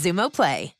Xumo Play.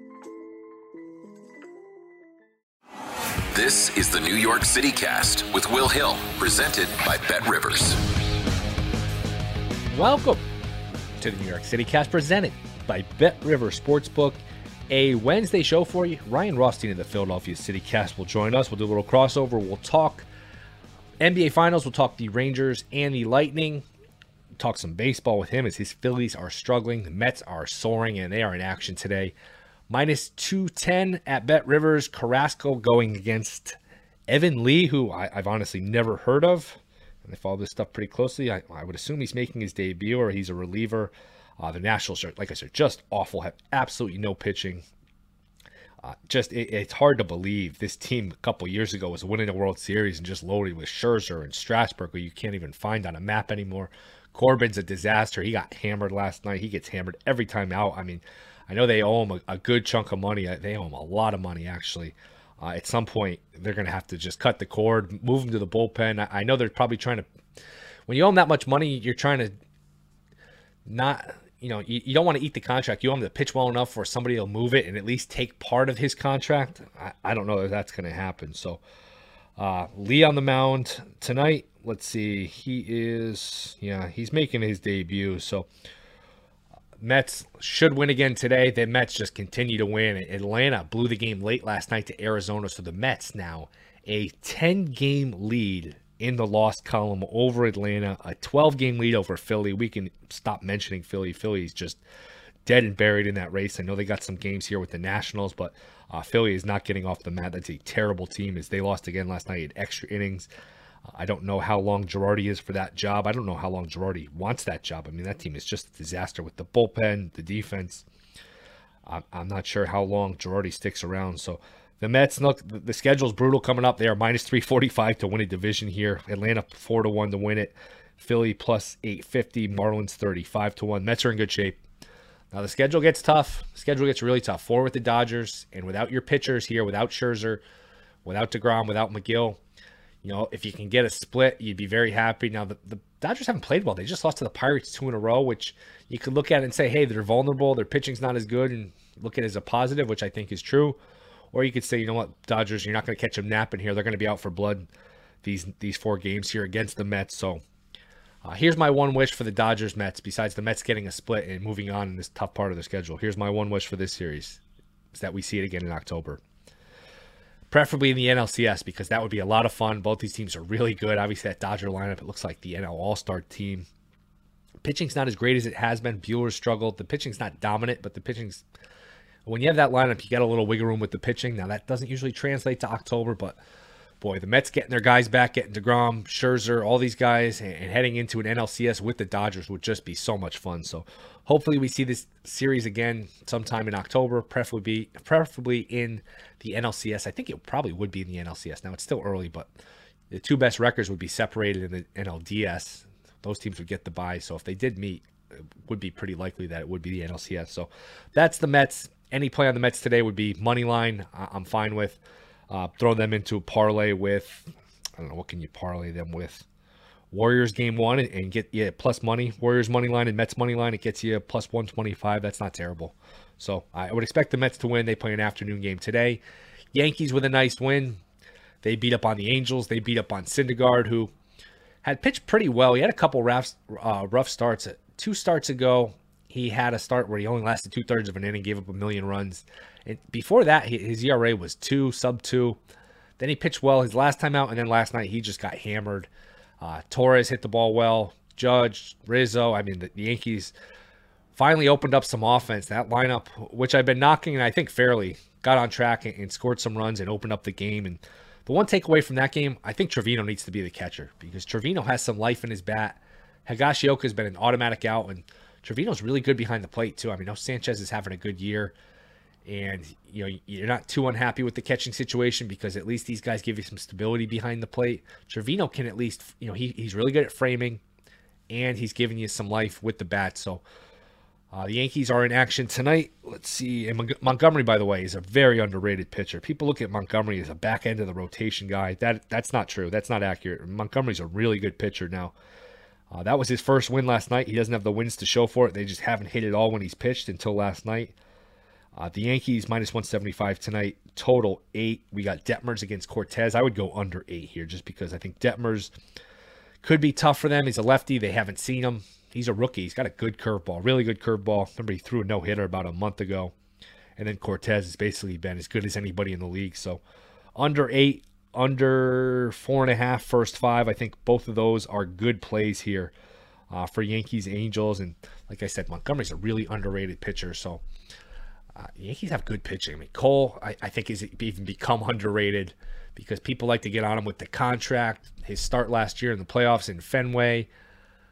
This is the New York City Cast with Will Hill, presented by Bet Rivers. Welcome to the New York City Cast, presented by Bet Rivers Sportsbook. A Wednesday show for you. Ryan Rothstein of the Philadelphia City Cast will join us. We'll do a little crossover. We'll talk NBA Finals. We'll talk the Rangers and the Lightning. Talk some baseball with him as his Phillies are struggling. The Mets are soaring and they are in action today minus 210 at Bet Rivers. Carrasco going against Evan Lee, who I, have honestly never heard of. And I follow this stuff pretty closely. I, I, would assume he's making his debut or he's a reliever. Uh, the Nationals are, like I said, just awful, have absolutely no pitching. Uh, just it, it's hard to believe this team a couple years ago was winning the World Series and just loaded with Scherzer and Strasburg, who you can't even find on a map anymore. Corbin's a disaster. He got hammered last night. He gets hammered every time out. I mean, I know they owe him a, a good chunk of money. Uh, they owe him a lot of money, actually. Uh, at some point, they're going to have to just cut the cord, move him to the bullpen. I, I know they're probably trying to. When you owe him that much money, you're trying to not you know, you, you, don't want to eat the contract. You want him to pitch well enough for somebody to move it and at least take part of his contract. I, I don't know if that's going to happen. So, uh, Lee on the mound tonight. Let's see. He is, yeah, he's making his debut. So, Mets should win again today. The Mets just continue to win. Atlanta blew the game late last night to Arizona, so the Mets now a 10 game lead in the lost column over Atlanta, a 12 game lead over Philly. We can stop mentioning Philly. Philly's just dead and buried in that race. I know they got some games here with the Nationals, but uh, Philly is not getting off the mat. That's a terrible team as they lost again last night in extra innings. I don't know how long Girardi is for that job. I don't know how long Girardi wants that job. I mean, that team is just a disaster with the bullpen, the defense. I'm not sure how long Girardi sticks around. So the Mets, look, the schedule's brutal coming up. They are minus 345 to win a division here. Atlanta 4 to 1 to win it. Philly plus 850. Marlins 35 to 1. Mets are in good shape. Now the schedule gets tough. Schedule gets really tough. Four with the Dodgers, and without your pitchers here, without Scherzer, without DeGrom, without Megill, you know, if you can get a split, you'd be very happy. Now, the, the Dodgers haven't played well. They just lost to the Pirates two in a row, which you could look at and say, hey, they're vulnerable. Their pitching's not as good, and look at it as a positive, which I think is true. Or you could say, you know what, Dodgers, you're not going to catch them napping here. They're going to be out for blood these these four games here against the Mets. So uh, here's my one wish for the Dodgers Mets, besides the Mets getting a split and moving on in this tough part of the schedule. Here's my one wish for this series is that we see it again in October preferably in the NLCS because that would be a lot of fun. Both these teams are really good. Obviously, that Dodger lineup it looks like the NL All Star team. Pitching's not as great as it has been. Buehler struggled. The pitching's not dominant, but the pitching's When you have that lineup, you get a little wiggle room with the pitching. Now that doesn't usually translate to October, but boy, the Mets getting their guys back, getting Degrom, Scherzer, all these guys, and, heading into an NLCS with the Dodgers would just be so much fun. So hopefully we see this series again sometime in October, preferably preferably in the NLCS. I think it probably would be in the NLCS. Now it's still early, but the two best records would be separated in the NLDS. Those teams would get the bye. So if they did meet, it would be pretty likely that it would be the NLCS. So that's the Mets. Any play on the Mets today would be money line. I'm fine with. Uh, throw them into a parlay with, I don't know, what can you parlay them with? Warriors game one and get yeah plus money. Warriors money line and Mets money line. It gets you plus 125. That's not terrible. So I would expect the Mets to win. They play an afternoon game today. Yankees with a nice win. They beat up on the Angels. They beat up on Syndergaard, who had pitched pretty well. He had a couple rough, uh, rough starts. Two starts ago, he had a start where he only lasted two thirds of an inning, gave up a million runs. And before that, his ERA was two, sub two. Then he pitched well his last time out, and then last night he just got hammered. Uh, Torres hit the ball well. Judge, Rizzo. I mean, the, the, Yankees finally opened up some offense. That lineup, which I've been knocking, and I think fairly, got on track and, and scored some runs and opened up the game. And the one takeaway from that game, I think Trevino needs to be the catcher because Trevino has some life in his bat. Higashioka has been an automatic out, and Trevino's really good behind the plate too. I mean, no Sanchez is having a good year and you know you're not too unhappy with the catching situation because at least these guys give you some stability behind the plate. Trevino can at least you know he, he's really good at framing, and he's giving you some life with the bat. So uh, the Yankees are in action tonight. Let's see. And Montgomery, by the way, is a very underrated pitcher. People look at Montgomery as a back end of the rotation guy. That that's not true. That's not accurate. Montgomery's a really good pitcher now. Uh, that was his first win last night. He doesn't have the wins to show for it. They just haven't hit it all when he's pitched until last night. Uh, the Yankees minus 175 tonight, total eight. We got Detmers against Cortes. I would go under eight here just because I think Detmers could be tough for them. He's a lefty. They haven't seen him. He's a rookie. He's got a good curveball, really good curveball. Remember, he threw a no hitter about a month ago. And then Cortes has basically been as good as anybody in the league. So under eight, under four and a half, first five. I think both of those are good plays here uh, for Yankees, Angels. And like I said, Montgomery's a really underrated pitcher. So uh, Yankees have good pitching. I mean, Cole, I, I think, has even become underrated because people like to get on him with the contract. His start last year in the playoffs in Fenway,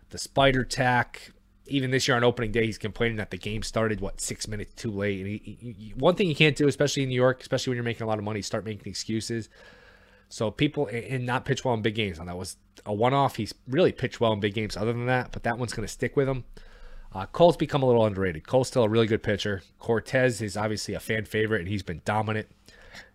the spider tack. Even this year on opening day, he's complaining that the game started what six minutes too late. And he, he, one thing you can't do, especially in New York, especially when you're making a lot of money, start making excuses. So people and not pitch well in big games. That was a one-off. He's really pitched well in big games. Other than that, but that one's going to stick with him. Uh, Cole's become a little underrated. Cole's still a really good pitcher. Cortes is obviously a fan favorite, and he's been dominant.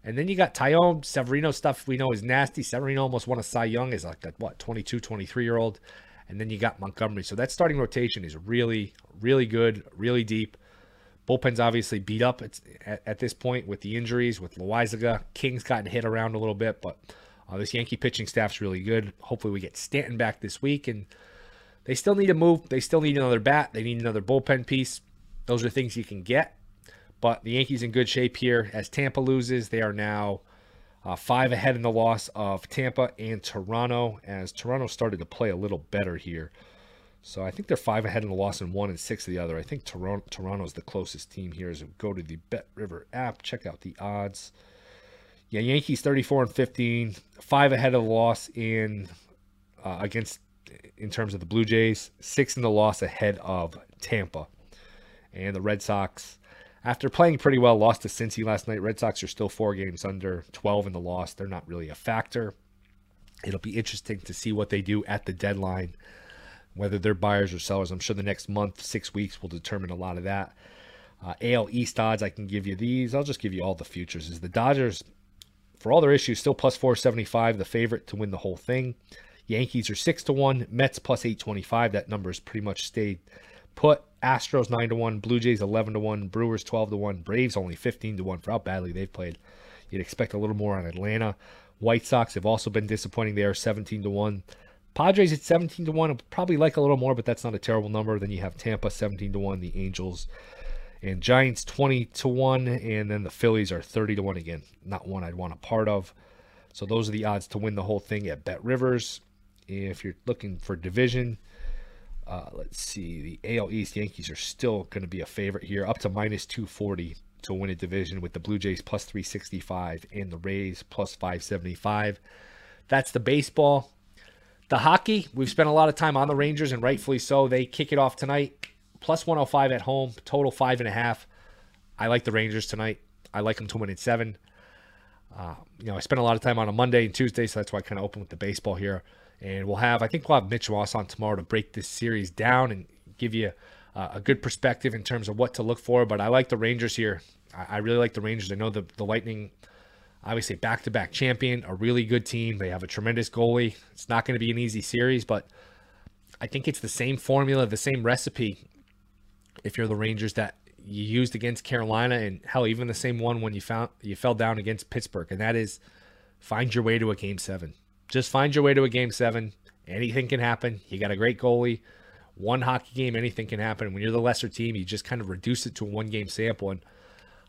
And then you got Taillon, Severino stuff we know is nasty. Severino almost won a Cy Young as like a, what, 22, 23 year old. And then you got Montgomery. So that starting rotation is really, really good, really deep. Bullpen's obviously beat up at, at, at this point with the injuries, with Loaisiga. King's gotten hit around a little bit, but uh, this Yankee pitching staff's really good. Hopefully we get Stanton back this week and – they still need to move. They still need another bat. They need another bullpen piece. Those are things you can get. But the Yankees in good shape here. As Tampa loses, they are now uh, five ahead in the loss of Tampa and Toronto. As Toronto started to play a little better here. So I think they're five ahead in the loss and one and six of the other. I think Toronto Toronto is the closest team here. As go to the Bet River app, check out the odds. Yeah, Yankees 34 and 15, five ahead of the loss in uh, against in terms of the Blue Jays, six in the loss ahead of Tampa. And the Red Sox, after playing pretty well, lost to Cincy last night. Red Sox are still four games under, 12 in the loss. They're not really a factor. It'll be interesting to see what they do at the deadline, whether they're buyers or sellers. I'm sure the next month, six weeks, will determine a lot of that. Uh, AL East odds, I can give you these. I'll just give you all the futures. Is the Dodgers, for all their issues, still plus 475, the favorite to win the whole thing. Yankees are 6 to 1, Mets plus 825. That number has pretty much stayed put. Astros 9 to 1, Blue Jays 11 to 1, Brewers 12 to 1, Braves only 15 to 1 for how badly they've played. You'd expect a little more on Atlanta. White Sox have also been disappointing. They are 17 to 1. Padres at 17 to 1. Probably like a little more, but that's not a terrible number. Then you have Tampa 17 to 1, the Angels and Giants 20 to 1, and then the Phillies are 30 to 1 again. Not one I'd want a part of. So those are the odds to win the whole thing at Bet Rivers. If you're looking for division, uh, let's see. The AL East Yankees are still going to be a favorite here, up to minus 240 to win a division with the Blue Jays plus 365 and the Rays plus 575. That's the baseball. The hockey, we've spent a lot of time on the Rangers, and rightfully so. They kick it off tonight, plus 105 at home, total five and a half. I like the Rangers tonight. I like them to win in seven. Uh, you know, I spent a lot of time on a Monday and Tuesday, so that's why I kind of open with the baseball here. And we'll have, I think we'll have Mitch Ross on tomorrow to break this series down and give you uh, a good perspective in terms of what to look for. But I like the Rangers here. I, I really like the Rangers. I know the, the Lightning, obviously back to back champion, a really good team. They have a tremendous goalie. It's not going to be an easy series, but I think it's the same formula, the same recipe. If you're the Rangers that you used against Carolina, and hell, even the same one when you found you fell down against Pittsburgh, and that is find your way to a game seven. Just find your way to a game seven. Anything can happen. You got a great goalie. One hockey game, anything can happen. When you're the lesser team, you just kind of reduce it to a one game sample. And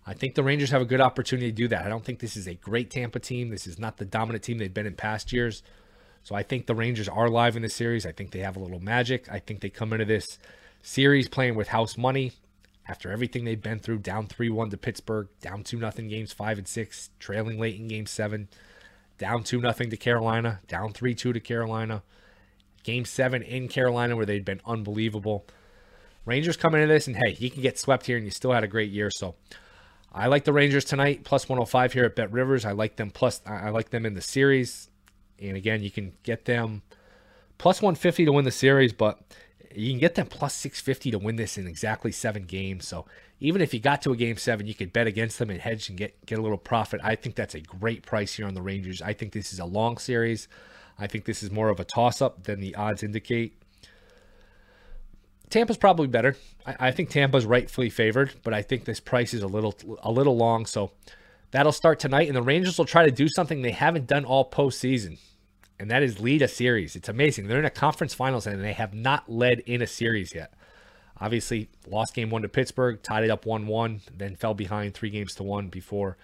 I think the Rangers have a good opportunity to do that. I don't think this is a great Tampa team. This is not the dominant team they've been in past years. So I think the Rangers are live in this series. I think they have a little magic. I think they come into this series playing with house money after everything they've been through, down 3 1 to Pittsburgh, down 2 0 games 5 and 6, trailing late in game 7, down 2 nothing to Carolina, down 3 2 to Carolina, game 7 in Carolina where they'd been unbelievable. Rangers coming into this, and hey, you can get swept here and you still had a great year. So I like the Rangers tonight, plus 105 here at Bet Rivers. I like them plus, I like them in the series. And again, you can get them plus 150 to win the series, but you can get them plus 650 to win this in exactly seven games. So even if you got to a game seven, you could bet against them and hedge and get, get a little profit. I think that's a great price here on the Rangers. I think this is a long series. I think this is more of a toss up than the odds indicate. Tampa's probably better. I, I think Tampa's rightfully favored, but I think this price is a little a little long. So that'll start tonight, and the Rangers will try to do something they haven't done all postseason and that is lead a series. It's amazing. They're in a conference finals and they have not led in a series yet. Obviously, lost game one to Pittsburgh, tied it up 1 1, then fell behind three games to one before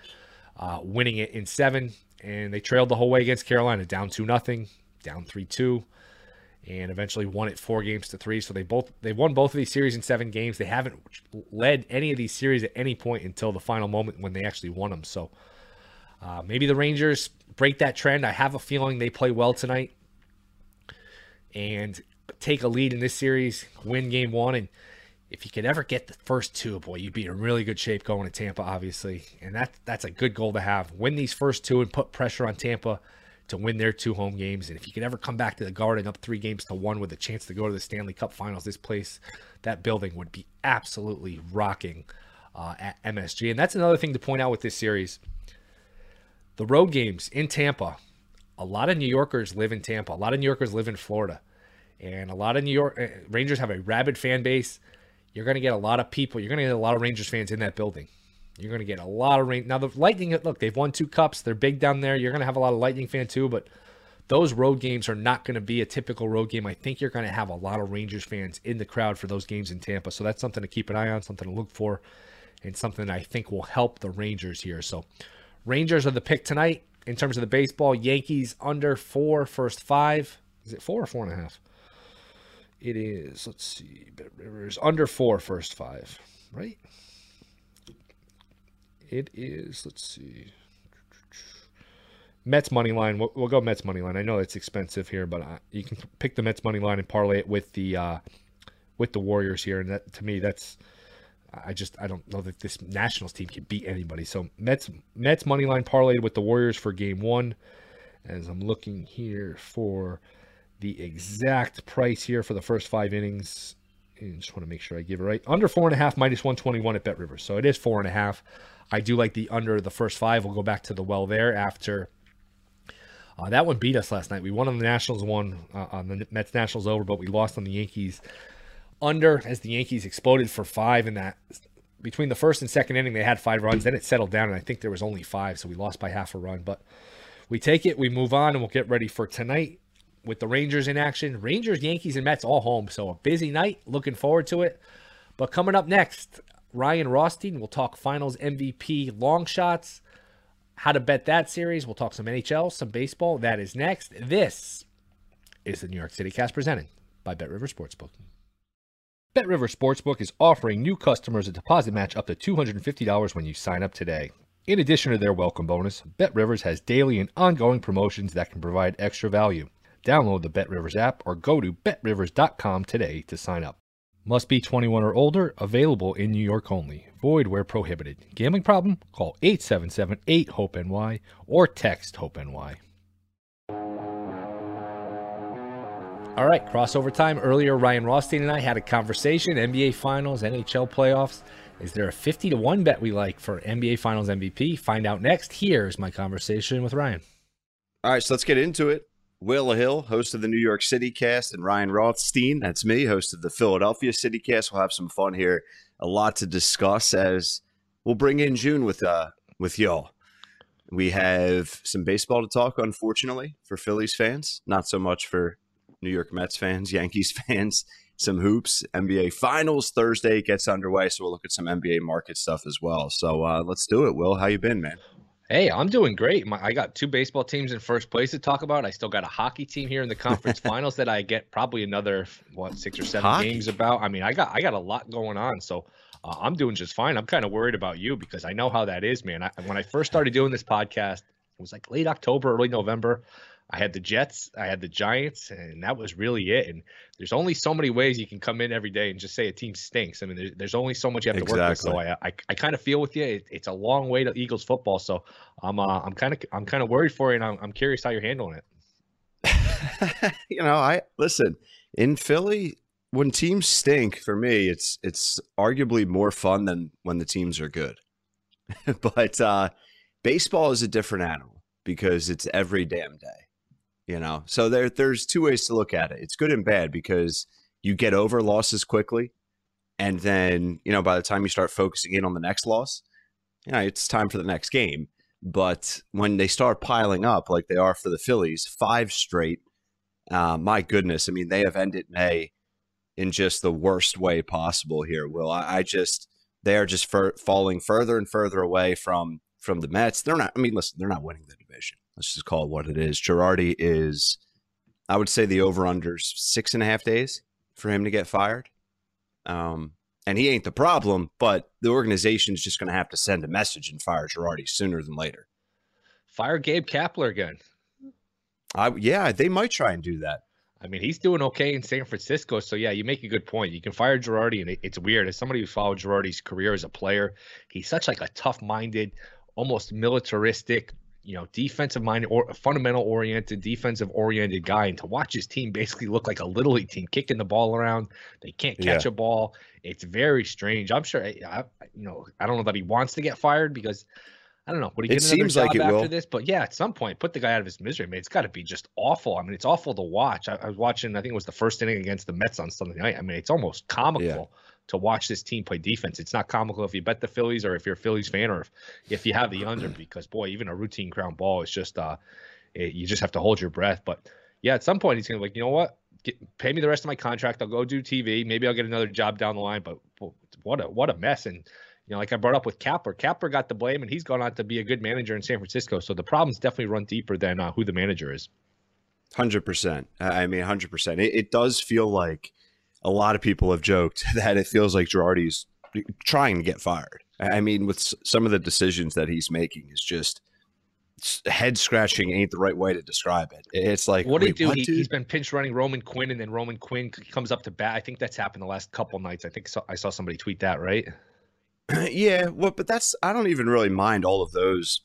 uh, winning it in seven. And they trailed the whole way against Carolina, down 2 nothing, down 3 2, and eventually won it four games to three. So they both they won both of these series in seven games. They haven't led any of these series at any point until the final moment when they actually won them. So uh, maybe the Rangers break that trend. I have a feeling they play well tonight and take a lead in this series, win game one. And if you could ever get the first two, boy, you'd be in really good shape going to Tampa, obviously. And that that's a good goal to have. Win these first two and put pressure on Tampa to win their two home games. And if you could ever come back to the Garden up three games to one with a chance to go to the Stanley Cup Finals, this place, that building would be absolutely rocking uh, at MSG. And that's another thing to point out with this series the road games in Tampa, a lot of New Yorkers live in Tampa. A lot of New Yorkers live in Florida. And a lot of New York uh, Rangers have a rabid fan base. You're going to get a lot of people. You're going to get a lot of Rangers fans in that building. You're going to get a lot of rain. Now the Lightning, look, they've won two cups. They're big down there. You're going to have a lot of Lightning fan too, but those road games are not going to be a typical road game. I think you're going to have a lot of Rangers fans in the crowd for those games in Tampa. So that's something to keep an eye on, something to look for, and something I think will help the Rangers here. So Rangers are the pick tonight in terms of the baseball. Yankees under four, first five. Is it four or four and a half? It is, let's see, Rivers under four, first five, right? It is, let's see. Mets money line. We'll, we'll go Mets money line. I know it's expensive here, but I, you can pick the Mets money line and parlay it with the uh, with the Warriors here, and that to me that's I just I don't know that this Nationals team can beat anybody. So Mets Mets money line parlayed with the Warriors for Game One. As I'm looking here for the exact price here for the first five innings, and just want to make sure I give it right. Under four and a half, minus 121 at Bet Rivers. So it is four and a half. I do like the under the first five. We'll go back to the well there after. Uh, that one beat us last night. We won on the Nationals one uh, on the Mets Nationals over, but we lost on the Yankees under as the Yankees exploded for five in that between the first and second inning they had five runs. Then it settled down and I think there was only five so we lost by half a run. But we take it we move on and we'll get ready for tonight with the Rangers in action. Rangers Yankees and Mets all home so a busy night. Looking forward to it. But coming up next Ryan Rothstein will talk finals MVP long shots how to bet that series. We'll talk some NHL some baseball. That is next. This is the New York City Cast presented by Bet River Sportsbook Bet River Sportsbook is offering new customers a deposit match up to $250 when you sign up today. In addition to their welcome bonus, Bet Rivers has daily and ongoing promotions that can provide extra value. Download the Bet Rivers app or go to betrivers.com today to sign up. Must be 21 or older, available in New York only. Void where prohibited. Gambling problem? Call 877-8-HOPE-NY or text HOPE-NY. All right, crossover time. Earlier, Ryan Rothstein and I had a conversation. NBA Finals, NHL playoffs. Is there a 50 to 1 bet we like for NBA Finals MVP? Find out next. Here's my conversation with Ryan. All right, so let's get into it. Will Hill, host of the New York City cast, and Ryan Rothstein, that's me, host of the Philadelphia City cast. We'll have some fun here. A lot to discuss as we'll bring in June with uh with y'all. We have some baseball to talk, unfortunately, for Phillies fans. Not so much for New York Mets fans, Yankees fans, some hoops. NBA Finals Thursday gets underway, so we'll look at some NBA market stuff as well. So uh, let's do it. Will, how you been, man? Hey, I'm doing great. My, I got two baseball teams in first place to talk about. I still got a hockey team here in the conference finals that I get probably another what six or seven hockey? games about. I mean, I got I got a lot going on, so uh, I'm doing just fine. I'm kind of worried about you because I know how that is, man. I, when I first started doing this podcast, it was like late October, early November. I had the Jets, I had the Giants, and that was really it. And there's only so many ways you can come in every day and just say a team stinks. I mean, there's, there's only so much you have exactly. to work with. So I, I, I kind of feel with you. It, it's a long way to Eagles football. So I'm, uh, I'm kind of, I'm kind of worried for you, and I'm, I'm curious how you're handling it. you know, I listen in Philly when teams stink. For me, it's it's arguably more fun than when the teams are good. but uh, baseball is a different animal because it's every damn day you know? So there there's two ways to look at it. It's good and bad because you get over losses quickly and then you know by the time you start focusing in on the next loss you know it's time for the next game. But when they start piling up like they are for the phillies five straight uh, my goodness i mean they have ended may in just the worst way possible here will. I, I just they are just for, falling further and further away from from the mets. They're not i mean listen they're not winning the division let's just call it what it is. Girardi is, I would say, the over unders six and a half days for him to get fired. Um, and he ain't the problem, but the organization is just going to have to send a message and fire Girardi sooner than later. Fire Gabe Kapler again. I yeah, they might try and do that. I mean, he's doing okay in San Francisco. So yeah, you make a good point. You can fire Girardi, and it, it's weird. As somebody who followed Girardi's career as a player, he's such like a tough-minded, almost militaristic, you know, defensive minded or fundamental oriented, defensive oriented guy, and to watch his team basically look like a little league team kicking the ball around. They can't catch yeah. a ball. It's very strange. I'm sure, I, you know, I don't know that he wants to get fired because I don't know. Would he get it another job like after will. this? But yeah, at some point, put the guy out of his misery. I mean, it's got to be just awful. I mean, it's awful to watch. I, I, was watching. I think it was the first inning against the Mets on Sunday night. I mean, it's almost comical. Yeah to watch this team play defense. It's not comical if you bet the Phillies or if you're a Phillies fan or if, if you have the under because boy, even a routine ground ball is just uh, it, you just have to hold your breath. But yeah, at some point he's gonna be like, you know what, Get, pay me the rest of my contract. I'll go do TV. Maybe I'll get another job down the line. But what a what a mess and. You know, like I brought up with Kapler, Kapler got the blame, and he's gone on to be a good manager in San Francisco. So the problems definitely run deeper than uh, who the manager is. Hundred percent. I mean, hundred percent. It, it does feel like a lot of people have joked that it feels like Girardi's trying to get fired. I mean, with some of the decisions that he's making, is just head scratching ain't the right way to describe it. It's like what did he do? What, he, has been pinch running Roman Quinn, and then Roman Quinn comes up to bat. I think that's happened the last couple nights. I think so, I saw somebody tweet that, right? yeah, well, but that's I don't even really mind all of those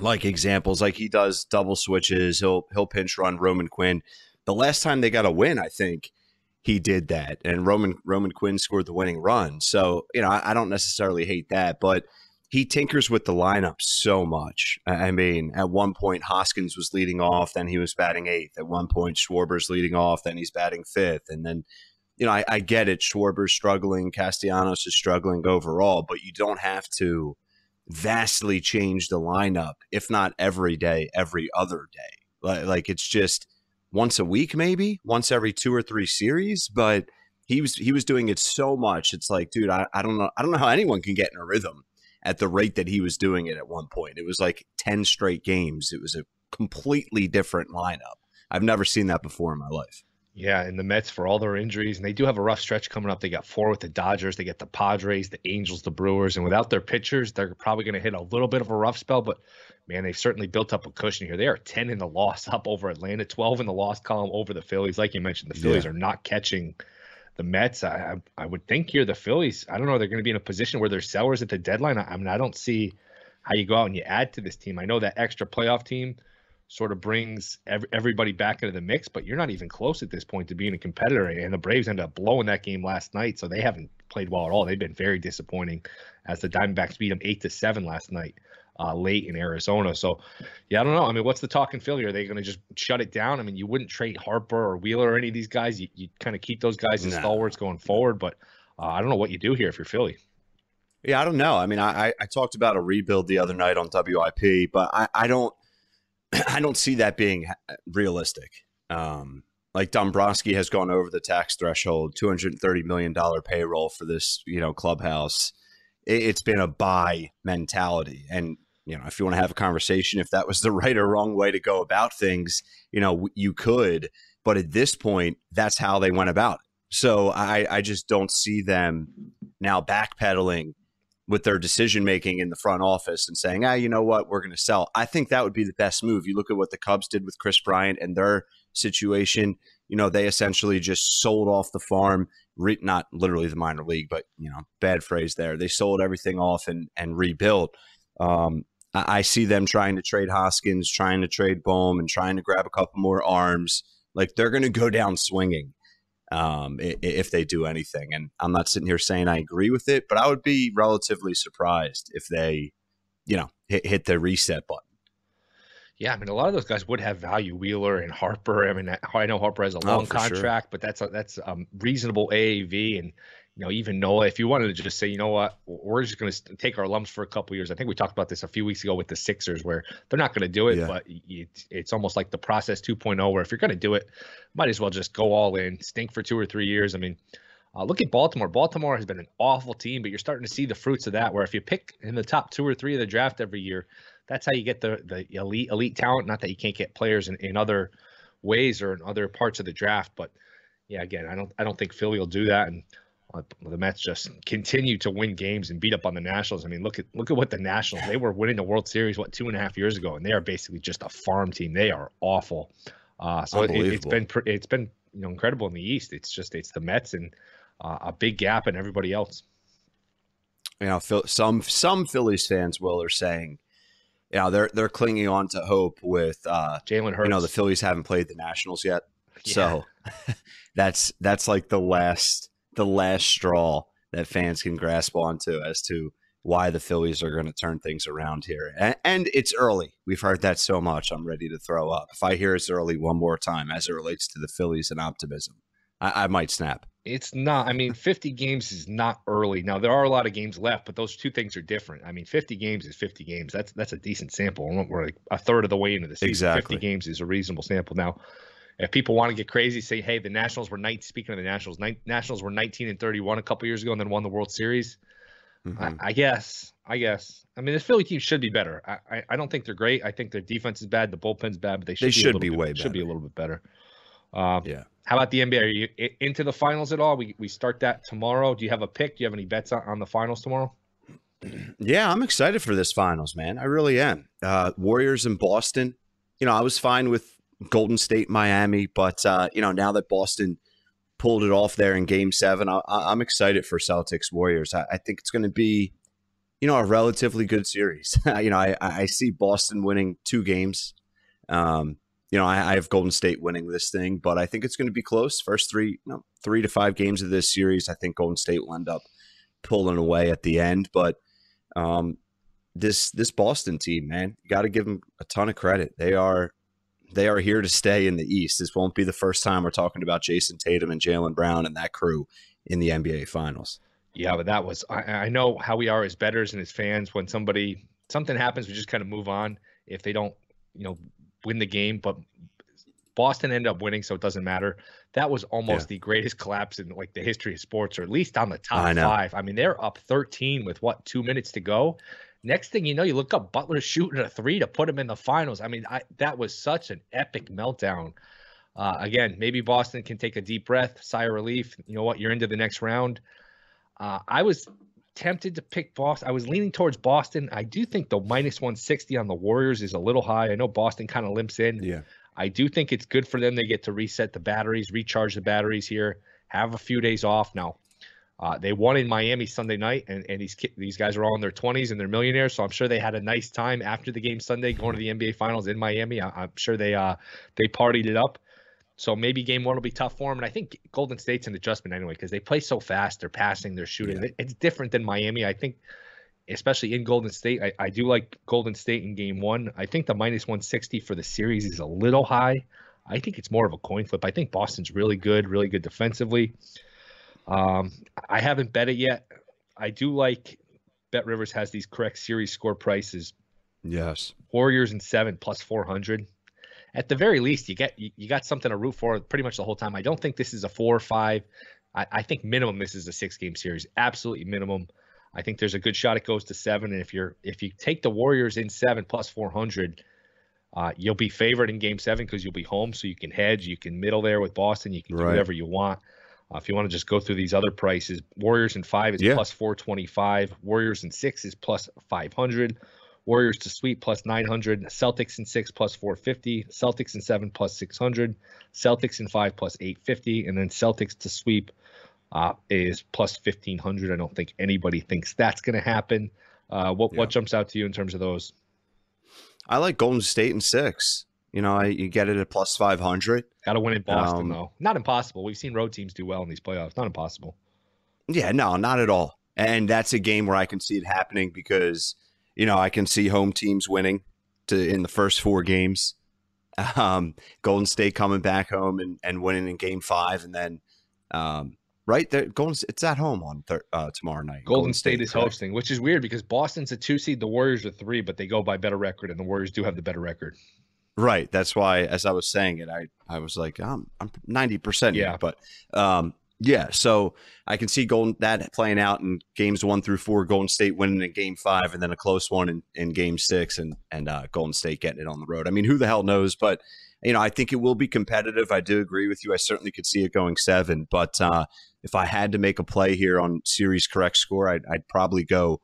like examples. Like he does double switches. He'll he'll pinch run Roman Quinn. The last time they got a win, I think he did that, and Roman Roman Quinn scored the winning run. So you know, I, I, don't necessarily hate that, but he tinkers with the lineup so much. I mean, at one point Hoskins was leading off, then he was batting eighth. At one point Schwarber's leading off, then he's batting fifth, and then you know, I, I get it. Schwarber's struggling, Castellanos is struggling overall, but you don't have to vastly change the lineup, if not every day, every other day. Like, like it's just once a week, maybe once every two or three series. But he was he was doing it so much. It's like, dude, I, I don't know. I don't know how anyone can get in a rhythm at the rate that he was doing it at one point. It was like 10 straight games. It was a completely different lineup. I've never seen that before in my life. Yeah, and the Mets for all their injuries, and they do have a rough stretch coming up. They got four with the Dodgers, they get the Padres, the Angels, the Brewers, and without their pitchers, they're probably going to hit a little bit of a rough spell. But man, they've certainly built up a cushion here. They are ten in the loss up over Atlanta, twelve in the loss column over the Phillies. Like you mentioned, the Phillies yeah. are not catching the Mets. I, I would think here the Phillies. I don't know. They're going to be in a position where they're sellers at the deadline. I, I mean, I don't see how you go out and you add to this team. I know that extra playoff team sort of brings every, everybody back into the mix, but you're not even close at this point to being a competitor. And the Braves ended up blowing that game last night, so they haven't played well at all. They've been very disappointing as the Diamondbacks beat them eight to seven last night. Uh, late in Arizona. So, yeah, I don't know. I mean, what's the talk in Philly? Are they going to just shut it down? I mean, you wouldn't trade Harper or Wheeler or any of these guys. You, you kind of keep those guys as stalwarts going forward. But uh, I don't know what you do here if you're Philly. Yeah, I don't know. I mean, I, I talked about a rebuild the other night on WIP, but I, I don't I don't see that being realistic. Um, like Dombrowski has gone over the tax threshold, two hundred thirty million dollar payroll for this, you know, clubhouse. It, it's been a buy mentality, and you know, if you want to have a conversation, if that was the right or wrong way to go about things, you know, you could. But at this point, that's how they went about it. So I, I just don't see them now backpedaling with their decision making in the front office and saying, ah, you know what, we're going to sell. I think that would be the best move. You look at what the Cubs did with Kris Bryant and their situation. You know, they essentially just sold off the farm, re- not literally the minor league, but you know, bad phrase there. They sold everything off and and rebuilt. Um, I, I see them trying to trade Hoskins, trying to trade Bohm, and trying to grab a couple more arms. Like they're going to go down swinging um, if they do anything. And I'm not sitting here saying I agree with it, but I would be relatively surprised if they, you know, hit, hit the reset button. Yeah, I mean, a lot of those guys would have value. Wheeler and Harper. I mean, I know Harper has a oh, long oh, contract, sure. but that's a, that's a reasonable AAV, and you know, even Noah, if you wanted to just say, you know what, we're just going to take our lumps for a couple years. I think we talked about this a few weeks ago with the Sixers, where they're not going to do it, yeah. but it's, it's almost like the process 2.0, where if you're going to do it, might as well just go all in, stink for two or three years. I mean, uh, look at Baltimore. Baltimore has been an awful team, but you're starting to see the fruits of that. Where if you pick in the top two or three of the draft every year, that's how you get the the elite elite talent. Not that you can't get players in, in other ways or in other parts of the draft, but yeah, again, I don't I don't think Philly will do that. And the Mets just continue to win games and beat up on the Nationals. I mean, look at look at what the Nationals they were winning the World Series what two and a half years ago, and they are basically just a farm team. They are awful. Uh, so it, has been it's been you know incredible in the East. It's just it's the Mets and uh, a big gap in everybody else. You know, some some Phillies fans will are saying, you know, they're they're clinging on to hope with uh, Jalen Hurts. You know, the Phillies haven't played the Nationals yet, yeah. so that's that's like the last the last straw that fans can grasp onto as to why the Phillies are going to turn things around here. And, and, it's early. We've heard that so much. I'm ready to throw up. If I hear it's early one more time as it relates to the Phillies and optimism, I, I might snap. It's not. I mean, 50 games is not early. Now there are a lot of games left, but those two things are different. I mean, 50 games is 50 games. That's that's a decent sample. We're like a third of the way into the season. Exactly. 50 games is a reasonable sample. Now, if people want to get crazy, say, hey, the Nationals were 19. Speaking of the Nationals, ni- Nationals were 19 and 31 a couple years ago, and then won the World Series. Mm-hmm. I, I, guess. I guess. I mean, this Philly team should be better. I, I, I, don't think they're great. I think their defense is bad. The bullpen's bad, but they should. They be should be bit, way. Should be a little bit better. Uh, yeah. How about the NBA? Are you into the finals at all? We we start that tomorrow. Do you have a pick? Do you have any bets on, on the finals tomorrow? Yeah, I'm excited for this finals, man. I really am. Uh, Warriors in Boston. You know, I was fine with Golden State, Miami. But uh, you know, now that Boston pulled it off there in Game Seven, I, am excited for Celtics Warriors. I, I think it's going to be, you know, a relatively good series. you know, I, I see Boston winning two games. Um, you know, I, I, have Golden State winning this thing, but I think it's going to be close. First three, you know, three to five games of this series, I think Golden State will end up pulling away at the end. But um, this this Boston team, man, you got to give them a ton of credit. They are they are here to stay in the East. This won't be the first time we're talking about Jayson Tatum and Jaylen Brown and that crew in the NBA Finals. Yeah, but that was I, I know how we are as betters and as fans. When somebody something happens, we just kind of move on. If they don't, you know, win the game, but Boston ended up winning, so it doesn't matter. That was almost yeah. the greatest collapse in like the history of sports, or at least on the top I five. I mean, they're up 13 with what two minutes to go, Next thing you know, you look up Butler shooting a three to put him in the finals. I mean, I, that was such an epic meltdown Uh, again, maybe Boston can take a deep breath, sigh of relief. You know what? You're into the next round. Uh, I was tempted to pick Boston. I was leaning towards Boston. I do think the minus 160 on the Warriors is a little high. I know Boston kind of limps in. Yeah. I do think it's good for them. They get to reset the batteries, recharge the batteries here, have a few days off. Now, uh, they won in Miami Sunday night, and, and these these guys are all in their 20s and they're millionaires. So I'm sure they had a nice time after the game Sunday, going to the NBA Finals in Miami. I, am sure they uh they partied it up. So maybe game one will be tough for them. And I think Golden State's an adjustment anyway because they play so fast. They're passing, they're shooting. Yeah. It's different than Miami. I think, especially in Golden State, I, I do like Golden State in game one. I think the minus 160 for the series is a little high. I think it's more of a coin flip. I think Boston's really good, really good defensively. Um, I haven't bet it yet. I do like Bet Rivers has these correct series score prices. Yes. Warriors in seven plus 400 at the very least, you get you, you got something to root for pretty much the whole time. I don't think this is a four or five. I, I think minimum this is a six game series. Absolutely minimum. I think there's a good shot it goes to seven. And if you're if you take the Warriors in seven plus four hundred, uh, you'll be favored in game seven because you'll be home, so you can hedge, you can middle there with Boston, you can do whatever you want. Uh, if you want to just go through these other prices, Warriors in five is yeah. plus 425. Warriors in six is plus 500. Warriors to sweep plus 900, Celtics in six plus 450, Celtics in seven plus 600, Celtics in five plus 850, and then Celtics to sweep uh, is plus 1500. I don't think anybody thinks that's going to happen. Uh, what yeah. what jumps out to you in terms of those? I like Golden State in six. You know, I, you get it at plus 500. Got to win in Boston, um, though. Not impossible. We've seen road teams do well in these playoffs. Not impossible. Yeah, no, not at all. And that's a game where I can see it happening because – you know, I can see home teams winning to in the first four games. Um, Golden State coming back home and, and winning in Game Five, and then um, right there, Golden it's at home on thir- uh, tomorrow night. Golden, Golden State, State, is correct? hosting, which is weird because Boston's a two seed, the Warriors are three, but they go by better record, and the Warriors do have the better record. Right. That's why, as I was saying it, I I was like, I'm I'm ninety percent. Yeah. But um, yeah, so I can see Golden that playing out in games one through four. Golden State winning in Game Five, and then a close one in, in Game Six, and and uh, Golden State getting it on the road. I mean, who the hell knows? But you know, I think it will be competitive. I do agree with you. I certainly could see it going seven. But uh, if I had to make a play here on series correct score, I'd, I'd probably go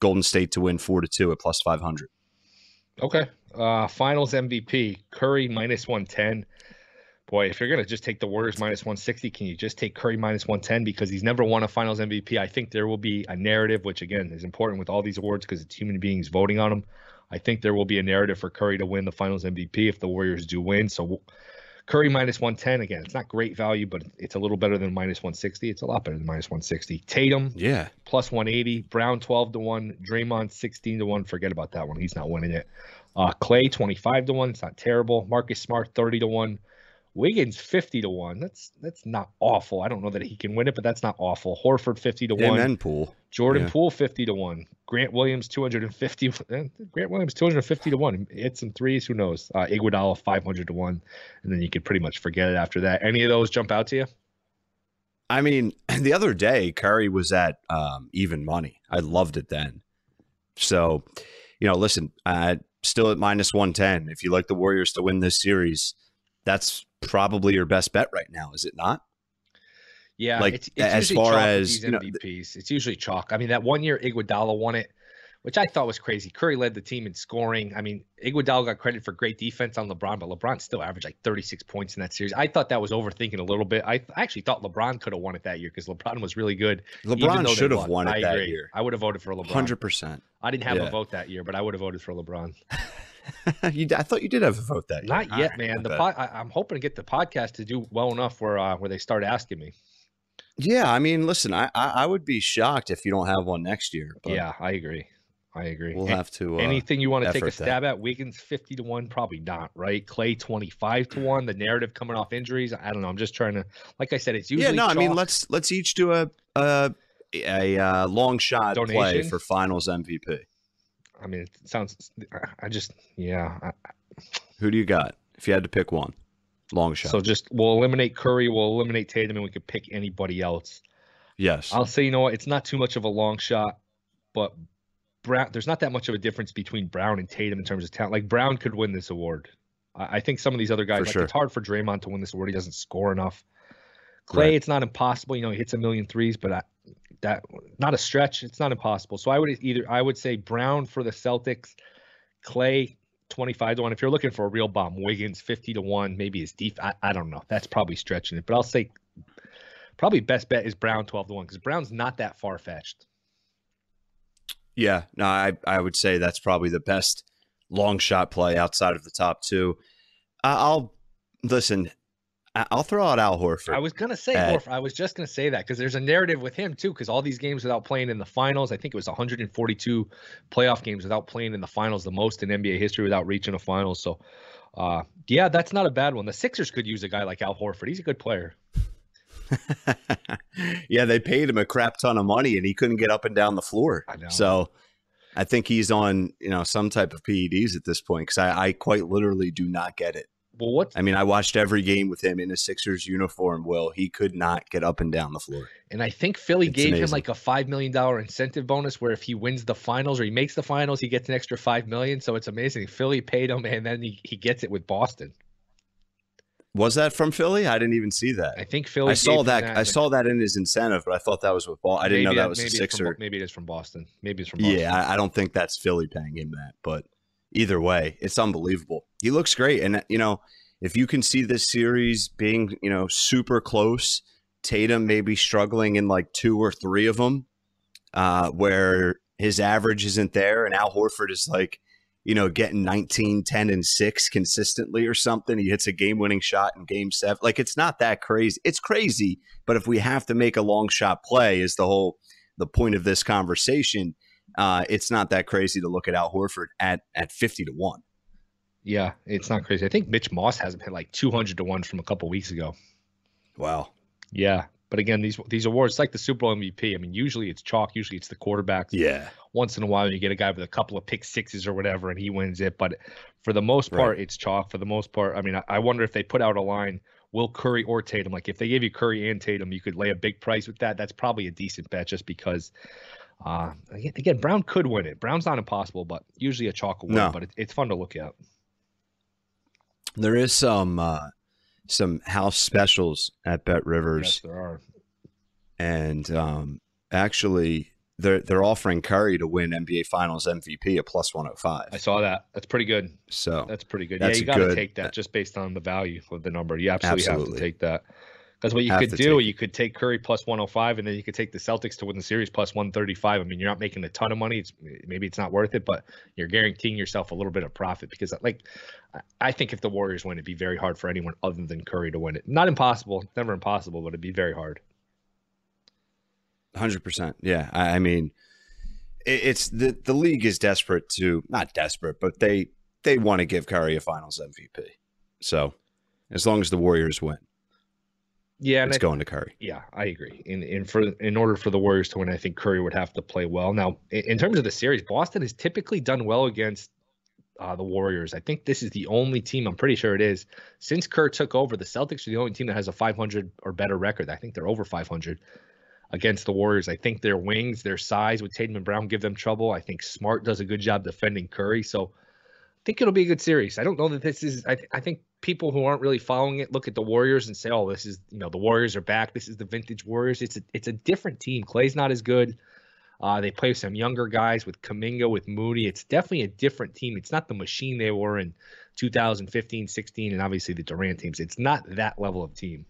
Golden State to win four to two at plus five hundred. Okay. Uh, finals MVP Curry minus one ten boy, if you're going to just take the Warriors minus 160, can you just take Curry minus 110 because he's never won a finals MVP? I think there will be a narrative, which again is important with all these awards because it's human beings voting on them. I think there will be a narrative for Curry to win the finals MVP if the Warriors do win. So Curry minus 110, again, it's not great value, but it's a little better than minus 160. It's a lot better than minus 160. Tatum, yeah, plus 180. Brown 12 to 1. Draymond 16 to 1. Forget about that one. He's not winning it. Uh, Clay 25 to 1. It's not terrible. Marcus Smart 30 to 1. Wiggins fifty to one. That's that's not awful. I don't know that he can win it, but that's not awful. Horford fifty to one. And Poole. Jordan yeah. Poole fifty to one. Grant Williams two hundred and fifty. Eh, Grant Williams two hundred and fifty to one. Hit some threes. Who knows? Uh, Iguodala five hundred to one, and then you could pretty much forget it after that. Any of those jump out to you? I mean, the other day Curry was at um, even money. I loved it then. So, you know, listen, uh, still at minus one ten. If you like the Warriors to win this series, that's probably your best bet right now, is it not? Yeah, like it's, it's as far as you know, MVPs, it's usually chalk. I mean, that one year Iguodala won it, which I thought was crazy. Curry led the team in scoring. I mean, Iguodala got credit for great defense on LeBron, but LeBron still averaged like 36 points in that series. I thought that was overthinking a little bit. I actually thought LeBron could have won it that year because LeBron was really good. LeBron should have won it I that agree. year. I would have voted for LeBron. Hundred percent. I didn't have yeah. a vote that year, but I would have voted for LeBron. you, I thought you did have a vote that year. Not yet, man. The po- I, am hoping to get the podcast to do well enough where uh, where they start asking me. Yeah, I mean, listen, I, I, I would be shocked if you don't have one next year. yeah, I agree. I agree. We'll have to. Uh, anything you want to take a stab that. at? Wiggins fifty to one, probably not. Right? Clay twenty five to one. The narrative coming off injuries. I don't know. I'm just trying to. Like I said, it's usually. Yeah, no. Chalk. I mean, let's let's each do a a, a, a uh, long shot Donation. play for Finals MVP. I mean, it sounds. I just yeah. I, Who do you got? If you had to pick one, long shot. So just we'll eliminate Curry, we'll eliminate Tatum, and we could pick anybody else. Yes. I'll say you know what, it's not too much of a long shot, but Brown. There's not that much of a difference between Brown and Tatum in terms of talent. Like Brown could win this award. I, I think some of these other guys, For like sure. it's hard for Draymond to win this award. He doesn't score enough. Clay, Right. it's not impossible. You know, he hits a million threes, but I, that not a stretch. It's not impossible. So I would either I would say Brown for the Celtics, Clay twenty five to one. If you're looking for a real bomb, Wiggins fifty to one. Maybe his deep. I, I don't know. That's probably stretching it, but I'll say probably best bet is Brown twelve to one because Brown's not that far fetched. Yeah, no, I I would say that's probably the best long shot play outside of the top two. I'll listen. I'll throw out Al Horford. I was gonna say Uh, Horford. I was just gonna say that because there's a narrative with him too. Because all these games without playing in the finals, I think it was 142 playoff games without playing in the finals, the most in NBA history without reaching a final. So, uh, yeah, that's not a bad one. The Sixers could use a guy like Al Horford. He's a good player. yeah, they paid him a crap ton of money, and he couldn't get up and down the floor. I. So, I think he's on you know some type of PEDs at this point because I, I quite literally do not get it. Well, what's I mean, I watched every game with him in a Sixers uniform. Well, he could not get up and down the floor? and I think Philly It's gave him like a five million dollar incentive bonus where if he wins the finals or he makes the finals, he gets an extra five million. So it's amazing. Philly paid him, and then he, he gets it with Boston. Was that from Philly? I didn't even see that. I think Philly. I saw him that. I saw that in his incentive, but I thought that was with ball. I didn't know maybe that was a maybe it's from maybe it is from Boston. Maybe it's from Boston. Yeah, I, I don't think that's Philly paying him that, but either way, it's unbelievable. He looks great, and you know, if you can see this series being, you know, super close, Tatum maybe struggling in like two or three of them, uh, where his average isn't there, and Al Horford is like, you know, getting 19, 10, and six consistently or something. He hits a game-winning shot in Game Seven. Like it's not that crazy. It's crazy, but if we have to make a long shot play, is the whole the point of this conversation uh, it's not that crazy to look at Al Horford at at fifty to one. Yeah, it's not crazy. I think Mitch Moss has him hit like 200 to 1 from a couple weeks ago. Wow. Yeah. But again, these these awards, like the Super Bowl MVP. I mean, usually it's chalk. Usually it's the quarterback. Yeah. Once in a while, you get a guy with a couple of pick sixes or whatever, and he wins it. But for the most part, Right. it's chalk. For the most part, I mean, I, I wonder if they put out a line, will Curry or Tatum? Like if they gave you Curry and Tatum, you could lay a big price with that. That's probably a decent bet just because. Uh, again, again, Brown could win it. Brown's not impossible, but usually a chalk award. No. But it, it's fun to look at. There is some uh, some house specials at Bet Rivers, Yes, there are. and um, actually they're they're offering Curry to win NBA Finals MVP at plus one hundred five. I saw that. That's pretty good. So That's pretty good. That's yeah, you got to take that just based on the value of the number. You absolutely, have to take that. Because what you could do, take you could take Curry plus 105, and then you could take the Celtics to win the series plus 135. I mean, you're not making a ton of money. It's maybe it's not worth it, but you're guaranteeing yourself a little bit of profit. Because, like, I- think if the Warriors win, it'd be very hard for anyone other than Curry to win it. Not impossible, never impossible, but it'd be very hard. Hundred percent. Yeah, I, I mean, it, it's the the league is desperate to not desperate, but they they want to give Curry a Finals MVP. So as long as the Warriors win, Yeah, it's I, going to Curry. Yeah, I agree. In in for in order for the Warriors to win, I think Curry would have to play well. Now, in, in terms of the series, Boston has typically done well against uh, the Warriors. I think this is the only team. I'm pretty sure it is since Kerr took over. The Celtics are the only team that has a 500 or better record. I think they're over 500 against the Warriors. I think their wings, their size with Tatum and Brown give them trouble. I think Smart does a good job defending Curry. So. Think it'll be a good series. I don't know that this is. I, th- I think people who aren't really following it look at the Warriors and say, "Oh, this is you know the Warriors are back. This is the vintage Warriors." It's a it's a different team. Klay's not as good. Uh, they play some younger guys with Kuminga, with Moody. It's definitely a different team. It's not the machine they were in 2015, 16, and obviously the Durant teams. It's not that level of team.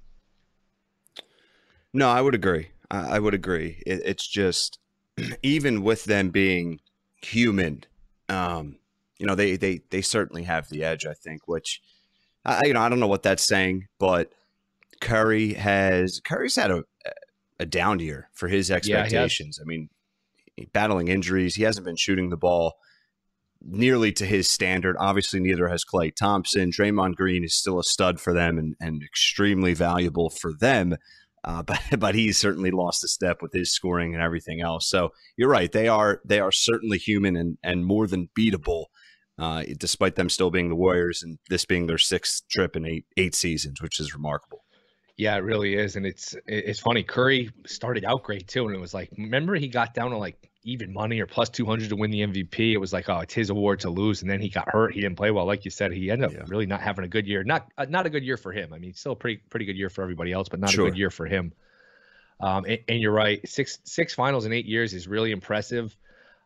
No, I would agree. I, I would agree. It, it's just even with them being human, um, you know, they they they certainly have the edge. I think, which I you know I don't know what that's saying, but Curry has Curry's had a a down year for his expectations. I mean, battling injuries, he hasn't been shooting the ball nearly to his standard. Obviously, neither has Klay Thompson. Draymond Green is still a stud for them and, and extremely valuable for them. Uh, but but he's certainly lost a step with his scoring and everything else. So you're right; they are they are certainly human and and more than beatable, uh, despite them still being the Warriors and this being their sixth trip in eight eight seasons, which is remarkable. Yeah, it really is, and it's it's funny. Curry started out great too, and it was like, remember he got down to like even money or plus 200 to win the MVP. It was like, oh, it's his award to lose. And then he got hurt. He didn't play well. Like you said, he ended up yeah. really not having a good year. Not uh, not a good year for him. I mean, still a pretty pretty good year for everybody else, but not sure. a good year for him. Um, and, and, you're right. Six six finals in eight years is really impressive.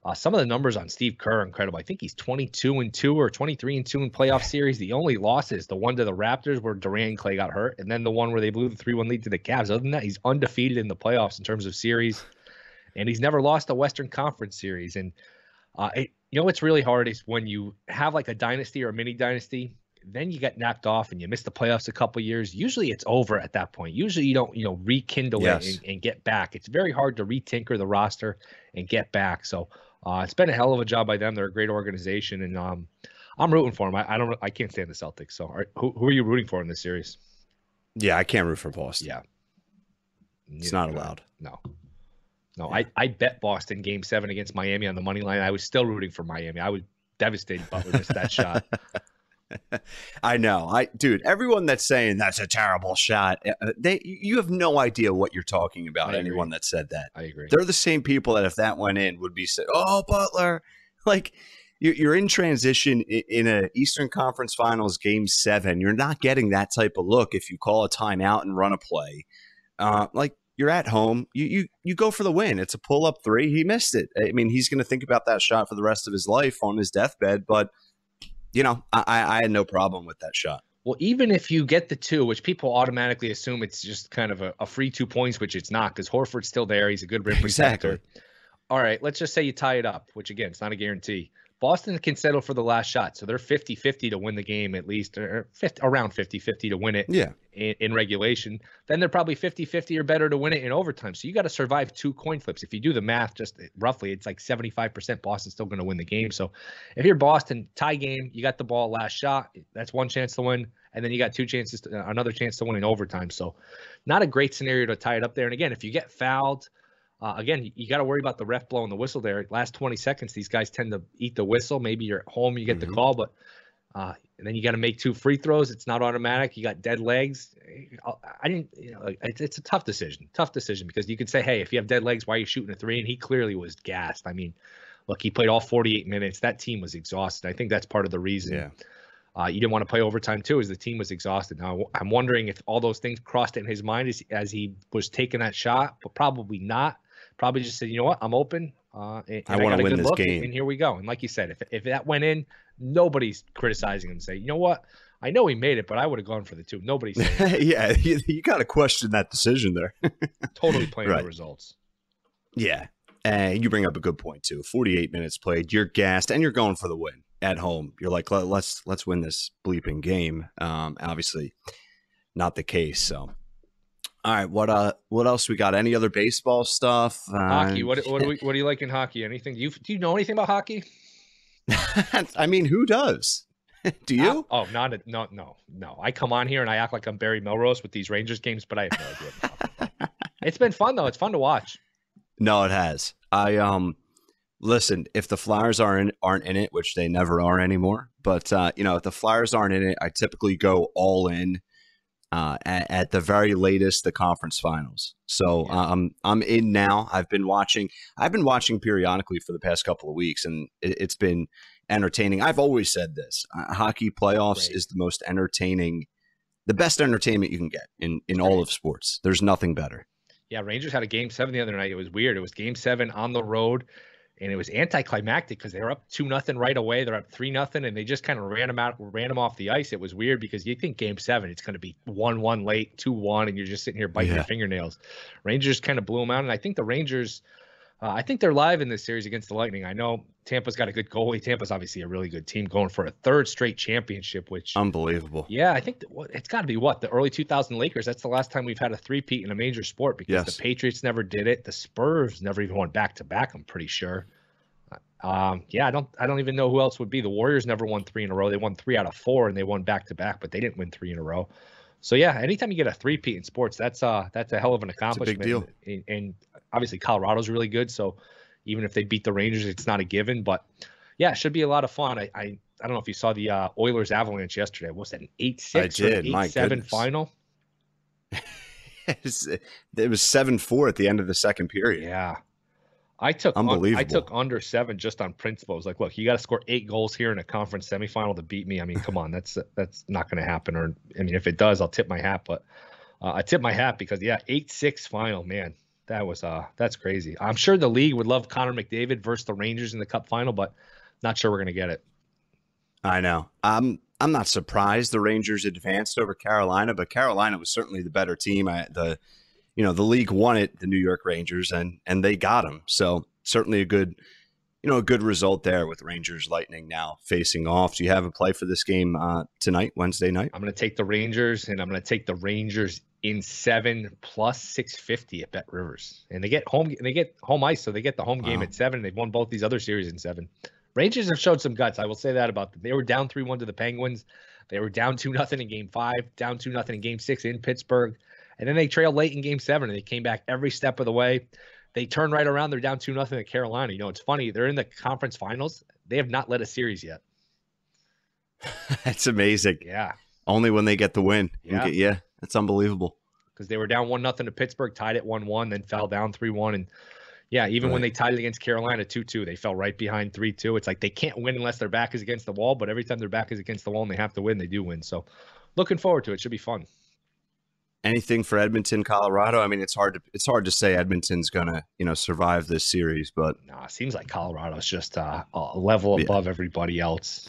Uh, some of the numbers on Steve Kerr are incredible. I think he's 22 and two or 23 and two in playoff series. The only losses, the one to the Raptors where Durant and Klay got hurt, and then the one where they blew the three one lead to the Cavs. Other than that, he's undefeated in the playoffs in terms of series and he's never lost a Western Conference series. And uh, it, you know what's really hard is when you have like a dynasty or a mini dynasty, then you get knocked off and you miss the playoffs a couple years. Usually it's over at that point. Usually you don't, you know, rekindle yes. it and, and, get back. It's very hard to retinker the roster and get back. So uh, it's been a hell of a job by them. They're a great organization, and um, I'm rooting for them. I, I, don't, I can't stand the Celtics. So are, who, who are you rooting for in this series? Yeah, I can't root for Boston. Yeah, it's not allowed. No, no, I, I bet Boston game seven against Miami on the money line. I was still rooting for Miami. I was devastated Butler missed that shot. I know. I dude, everyone that's saying that's a terrible shot, uh, uh, they you have no idea what you're talking about. Anyone that said that. I agree. They're the same people that if that went in would be said, "Oh, Butler." Like you're in transition in a Eastern Conference Finals game 7. You're not getting that type of look if you call a timeout and run a play. Uh, like you're at home. You you you go for the win. It's a pull up three. He missed it. I mean, he's going to think about that shot for the rest of his life on his deathbed. But you know, I, I had no problem with that shot. Well, even if you get the two, which people automatically assume it's just kind of a, a free two points, which it's not, because Horford's still there. He's a good rim protector. Exactly. All right, let's just say you tie it up, which again, it's not a guarantee. Boston can settle for the last shot. So they're 50 50 to win the game, at least, or 50, around 50 50 to win it yeah. in, in regulation. Then they're probably 50 50 or better to win it in overtime. So you got to survive two coin flips. If you do the math just eh, roughly, it's like 75% Boston's still going to win the game. So if you're Boston, tie game, you got the ball last shot. That's one chance to win. And then you got two chances, to, another chance to win in overtime. So not a great scenario to tie it up there. And again, if you get fouled, uh, again, you, got to worry about the ref blowing the whistle there. Last 20 seconds, these guys tend to eat the whistle. Maybe you're at home, you get mm-hmm. the call, but uh, and then you got to make two free throws. It's not automatic. You got dead legs. I didn't, you know, it's, it's, a tough decision. Tough decision because you could say, hey, if you have dead legs, why are you shooting a three? And he clearly was gassed. I mean, look, he played all 48 minutes. That team was exhausted. I think that's part of the reason. Yeah. Uh, you didn't want to play overtime too, as the team was exhausted. Now I'm wondering if all those things crossed in his mind as, as he was taking that shot, but probably not probably just said, you know what, I'm open. Uh, and, I want to win this look, game. And here we go. And like you said, if if that went in, nobody's criticizing him. Say, you know what, I know he made it, but I would have gone for the two. Nobody's yeah, you, you got to question that decision there. totally playing right. the results. Yeah, and you bring up a good point too. 48 minutes played, you're gassed, and you're going for the win at home. You're like, let's let's win this bleeping game. Um, obviously, not the case. So all right, what uh, what else we got? Any other baseball stuff? Hockey. What what do, we, what do you like in hockey? Anything? Do you do you know anything about hockey? I mean, who does? do you? Oh, not a, no no no. I come on here and I act like I'm Barry Melrose with these Rangers games, but I have no idea. it's been fun though. It's fun to watch. No, it has. I um listen, if the Flyers aren't aren't in it, which they never are anymore, but uh, you know, if the Flyers aren't in it, I typically go all in uh, at, at, the very latest the conference finals. So yeah. um, I'm in now. I've been watching. I've been watching periodically for the past couple of weeks, and it, has been entertaining. I've always said this: uh, hockey playoffs is the most entertaining, the best entertainment you can get in in all of sports. There's nothing better. Yeah, Rangers had a game seven the other night. It was weird. It was game seven on the road and it was anticlimactic because they were up two nothing right away. They're up three nothing, and they just kind of ran them out, ran them off the ice. It was weird because you think Game Seven it's going to be one one late, two one, and you're just sitting here biting yeah. your fingernails. Rangers kind of blew them out, and I think the Rangers, uh, I think they're live in this series against the Lightning. I know Tampa's got a good goalie. Tampa's obviously a really good team going for a third straight championship, which unbelievable. Yeah, I think it's got to be what the early 2000 Lakers. That's the last time we've had a three-peat in a major sport because yes. the Patriots never did it. The Spurs never even went back to back. I'm pretty sure. Um, yeah, I don't I don't even know who else would be. The Warriors never won three in a row. They won three out of four and they won back to back, but they didn't win three in a row. So yeah, anytime you get a three peat in sports, that's uh that's a hell of an accomplishment. big deal. And, and, obviously Colorado's really good. So even if they beat the Rangers, it's not a given. But yeah, it should be a lot of fun. I I, I don't know if you saw the uh, Oilers Avalanche yesterday. Was that an eight six or eight seven final? it was seven four at the end of the second period. Yeah. I took un- Unbelievable. I took under seven just on principle. I was like, look, you got to score eight goals here in a conference semifinal to beat me. I mean, come on, that's that's not going to happen. Or I mean, if it does, I'll tip my hat. But uh, I tip my hat because yeah, eight six final, man, that was uh that's crazy. I'm sure the league would love Connor McDavid versus the Rangers in the Cup final, but not sure we're to get it. I know. I'm I'm not surprised the Rangers advanced over Carolina, but Carolina was certainly the better team. I, the you know the league won it, the New York Rangers, and and they got them. So certainly a good you know a good result there with Rangers Lightning now facing off. Do you have a play for this game uh, tonight, Wednesday night? I'm going to take the Rangers, and I'm going to take the Rangers in seven plus 650 at Bet Rivers, and they get home they get home ice, so they get the home game Wow. at seven. They've won both these other series in seven. Rangers have showed some guts. I will say that about them. They were down three one to the Penguins. They were down two nothing in Game Five, down two nothing in Game Six in Pittsburgh, and then they trailed late in Game Seven, and they came back every step of the way. They turn right around. They're down two nothing at Carolina. You know, it's funny. They're in the conference finals. They have not led a series yet. That's amazing. Yeah. Only when they get the win. Yeah. get- yeah, that's unbelievable. because they were down one nothing to Pittsburgh, tied at one one, then fell down three one, and yeah, even when they tied it against Carolina two two, they fell right behind three two. It's like they can't win unless their back is against the wall, but every time their back is against the wall and they have to win, they do win. So, looking forward to it. Should be fun. Anything for Edmonton, Colorado? I mean, it's hard to it's hard to say Edmonton's gonna you know survive this series, but Nah, it seems like Colorado's just uh, a level Yeah. above everybody else.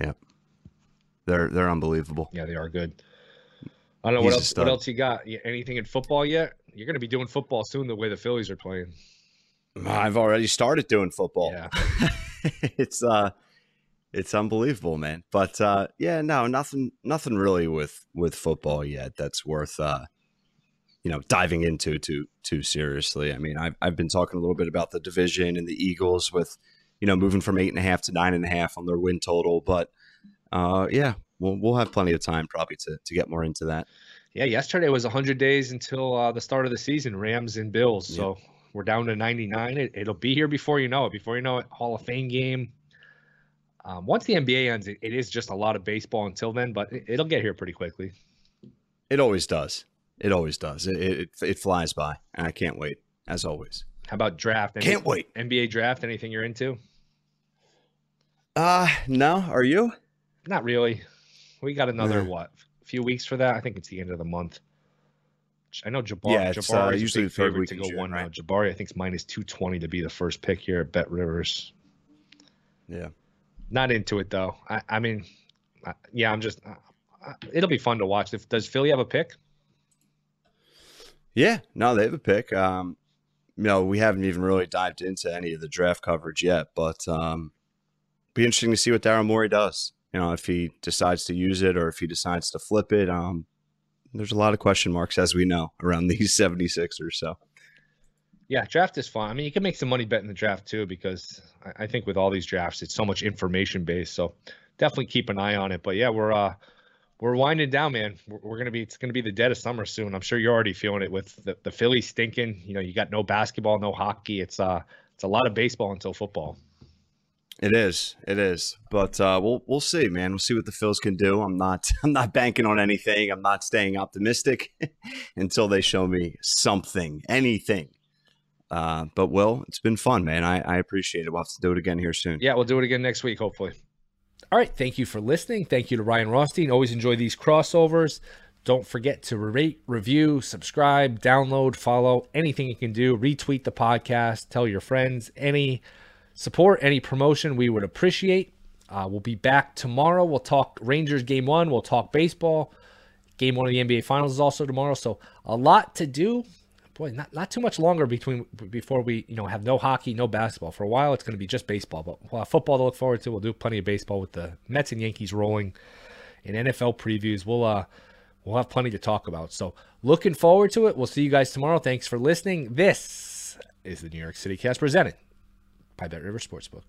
Yeah, they're they're unbelievable. Yeah, they are good. I don't know He's what else. What else you got? Anything in football yet? You're going to be doing football soon. The way the Phillies are playing. I've already started doing football. Yeah. it's uh it's unbelievable, man. But uh yeah, no, nothing nothing really with with football yet that's worth uh you know diving into too too seriously. I mean, I've I've been talking a little bit about the division and the Eagles with you know moving from eight and a half to nine and a half on their win total, but uh yeah, we'll we'll have plenty of time probably to to get more into that. Yeah, yesterday was 100 days until uh, the start of the season, Rams and Bills. So we're down to 99. It, it'll be here before you know it. Before you know it, Hall of Fame game. Um, once the NBA ends, it, it is just a lot of baseball until then, but it, it'll get here pretty quickly. It always does. It always does. It it, it flies by, and I can't wait as always. How about draft? Any- Can't wait. NBA draft, anything you're into? Uh no, are you? Not really. We got another, Nah. what, few weeks for that? I think it's the end of the month. I know Jabari. Yeah, it's, uh, Jabari's usually the favorite to go June, one right? Jabari, I think, is minus 220 to be the first pick here at Bet Rivers. Yeah. Not into it though. I, I mean, I, yeah, I'm just. It'll be fun to watch. If does Philly have a pick? Yeah, no, they have a pick. Um, you know, we haven't even really dived into any of the draft coverage yet, but um, be interesting to see what Daryl Morey does. You know, if he decides to use it or if he decides to flip it. Um, there's a lot of question marks, as we know, around these 76ers. So, Yeah, draft is fun. I mean, you can make some money betting the draft too because I, think with all these drafts, it's so much information based. So definitely keep an eye on it. But yeah, we're uh we're winding down, man. We're, we're gonna be it's gonna be the dead of summer soon. I'm sure you're already feeling it with the, the Phillies stinking. You know, you got no basketball, no hockey. It's uh it's a lot of baseball until football. It is. It is. But uh, we'll we'll see, man. We'll see what the Phils can do. I'm not I'm not banking on anything. I'm not staying optimistic until they show me something, anything. Uh, but Will, it's been fun, man. I, I appreciate it. We'll have to do it again here soon. Yeah, we'll do it again next week, hopefully. All right. Thank you for listening. Thank you to Ryan Rothstein. Always enjoy these crossovers. Don't forget to rate, review, subscribe, download, follow, anything you can do. Retweet the podcast, tell your friends. Any support, any promotion, we would appreciate. Uh, we'll be back tomorrow. We'll talk Rangers game one. We'll talk baseball. Game one of the NBA Finals is also tomorrow. So a lot to do. Boy, not, not too much longer between before we you know have no hockey, no basketball. For a while, it's going to be just baseball, but we'll football to look forward to. We'll do plenty of baseball with the Mets and Yankees rolling, and NFL previews. We'll uh we'll have plenty to talk about. So looking forward to it. We'll see you guys tomorrow. Thanks for listening. This is the New York City Cast presented by Bet River Sportsbook.